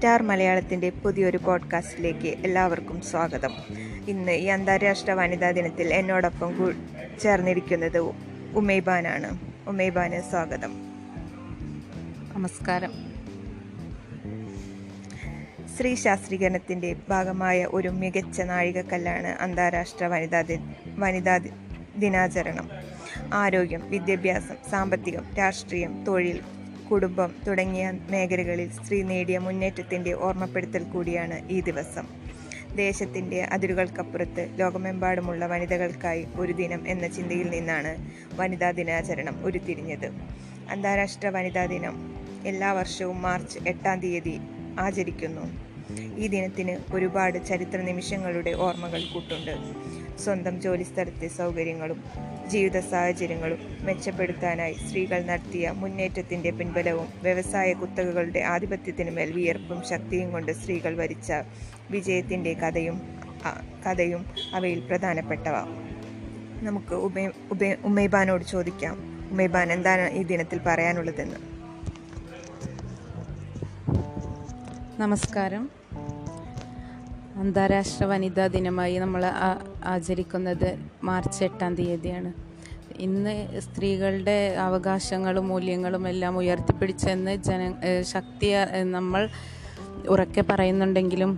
Star മലയാളത്തിന്റെ പുതിയൊരു പോഡ്കാസ്റ്റിലേക്ക് എല്ലാവർക്കും സ്വാഗതം. ഇന്ന് ഈ അന്താരാഷ്ട്ര വനിതാ ദിനത്തിൽ എന്നോടൊപ്പം ചേർന്നിരിക്കുന്നത് ഉമൈബാനാണ്. ഉമൈബാന് സ്വാഗതം. നമസ്കാരം. സ്ത്രീ ശാസ്ത്രീകരണത്തിന്റെ ഭാഗമായ ഒരു മികച്ച നാഴികക്കല്ലാണ് അന്താരാഷ്ട്ര വനിതാ ദി വനിതാ ദിനാചരണം. ആരോഗ്യം വിദ്യാഭ്യാസം സാമ്പത്തികം രാഷ്ട്രീയം തൊഴിൽ കുടുംബം തുടങ്ങിയ മേഖലകളിൽ സ്ത്രീ നേടിയ മുന്നേറ്റത്തിന്റെ ഓർമ്മപ്പെടുത്തൽ കൂടിയാണ് ഈ ദിവസം. ദേശത്തിന്റെ അതിരുകൾക്കപ്പുറത്ത് ലോകമെമ്പാടുമുള്ള വനിതകൾക്കായി ഒരു ദിനം എന്ന ചിന്തയിൽ നിന്നാണ് വനിതാ ദിനാചരണം ഉരുത്തിരിഞ്ഞത്. അന്താരാഷ്ട്ര വനിതാ ദിനം എല്ലാ വർഷവും മാർച്ച് എട്ടാം തീയതി ആചരിക്കുന്നു. ഈ ദിനത്തിന് ഒരുപാട് ചരിത്ര നിമിഷങ്ങളുടെ ഓർമ്മകൾ കൂട്ടുണ്ട്. സ്വന്തം ജോലിസ്ഥലത്തെ സൗകര്യങ്ങളും ജീവിത സാഹചര്യങ്ങളും മെച്ചപ്പെടുത്താനായി സ്ത്രീകൾ നടത്തിയ മുന്നേറ്റത്തിന്റെ പിൻബലവും വ്യവസായ കുത്തകകളുടെ ആധിപത്യത്തിന് മേൽ വിയർപ്പും ശക്തിയും കൊണ്ട് സ്ത്രീകൾ വരിച്ച വിജയത്തിന്റെ കഥയും കഥയും അവയിൽ പ്രധാനപ്പെട്ടവ. നമുക്ക് ഉമേ ഉബേ ഉമൈബാനോട് ചോദിക്കാം. ഉമൈബാൻ എന്താണ് ഈ ദിനത്തിൽ പറയാനുള്ളതെന്ന്? നമസ്കാരം. അന്താരാഷ്ട്ര വനിതാ ദിനമായി നമ്മൾ ആചരിക്കുന്നത് മാർച്ച് എട്ടാം തീയതിയാണ്. ഇന്ന് സ്ത്രീകളുടെ അവകാശങ്ങളും മൂല്യങ്ങളും എല്ലാം ഉയർത്തിപ്പിടിച്ചെന്ന് ജന ശക്തി നമ്മൾ ഉറക്കെ പറയുന്നുണ്ടെങ്കിലും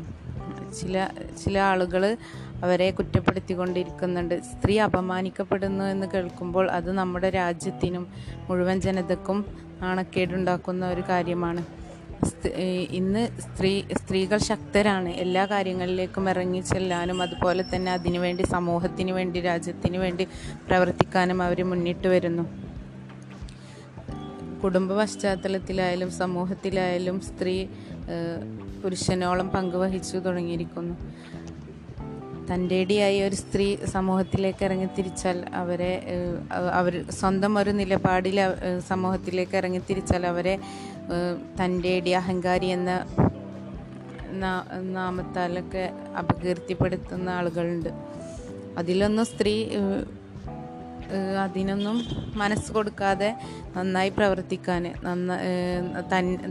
ചില ചില ആളുകൾ അവരെ കുറ്റപ്പെടുത്തിക്കൊണ്ടിരിക്കുന്നുണ്ട്. സ്ത്രീ അപമാനിക്കപ്പെടുന്നു എന്ന് കേൾക്കുമ്പോൾ അത് നമ്മുടെ രാജ്യത്തിനും മുഴുവൻ ജനതക്കും നാണക്കേടുണ്ടാക്കുന്ന ഒരു കാര്യമാണ്. ഇന്ന് സ്ത്രീ സ്ത്രീകൾ ശക്തരാണ്. എല്ലാ കാര്യങ്ങളിലേക്കും ഇറങ്ങി ചെല്ലാനും അതുപോലെ തന്നെ അതിനുവേണ്ടി സമൂഹത്തിന് വേണ്ടി രാജ്യത്തിന് വേണ്ടി പ്രവർത്തിക്കാനും അവർ മുന്നിട്ട് വരുന്നു. കുടുംബ പശ്ചാത്തലത്തിലായാലും സമൂഹത്തിലായാലും സ്ത്രീ പുരുഷനോളം പങ്കുവഹിച്ചു തുടങ്ങിയിരിക്കുന്നു. തന്റെടിയായി ഒരു സ്ത്രീ സമൂഹത്തിലേക്ക് ഇറങ്ങിത്തിരിച്ചാൽ അവരെ അവർ സ്വന്തം ഒരു നിലപാടിൽ സമൂഹത്തിലേക്ക് ഇറങ്ങി സമൂഹത്തിലേക്ക് ഇറങ്ങിത്തിരിച്ചാൽ അവരെ തന്റെടി അഹങ്കാരി എന്ന നാമത്താലൊക്കെ അപകീർത്തിപ്പെടുത്തുന്ന ആളുകളുണ്ട്. അതിലൊന്നും സ്ത്രീ അതിനൊന്നും മനസ്സ് കൊടുക്കാതെ നന്നായി പ്രവർത്തിക്കാൻ നന്ന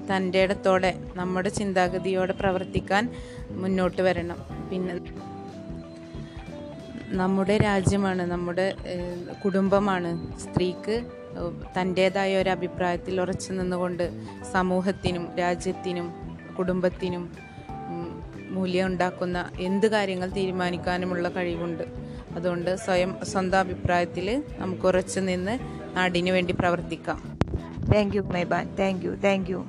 തന്റെ ഇടത്തോടെ നമ്മുടെ ചിന്താഗതിയോടെ പ്രവർത്തിക്കാൻ മുന്നോട്ട് വരണം. പിന്നെ നമ്മുടെ രാജ്യമാണ് നമ്മുടെ കുടുംബമാണ്. സ്ത്രീക്ക് തന്റേതായ ഒരു അഭിപ്രായത്തിൽ ഉറച്ചു നിന്നുകൊണ്ട് സമൂഹത്തിനും രാജ്യത്തിനും കുടുംബത്തിനും മൂല്യം ഉണ്ടാക്കുന്ന എന്ത് കാര്യങ്ങൾ തീരുമാനിക്കാനുമുള്ള കഴിവുണ്ട്. അതുകൊണ്ട് സ്വയം സ്വന്തം അഭിപ്രായത്തിൽ നമുക്ക് ഉറച്ചു നിന്ന് നാടിനു വേണ്ടി പ്രവർത്തിക്കാം. താങ്ക് യു മൈബാൻ താങ്ക് യു താങ്ക് യു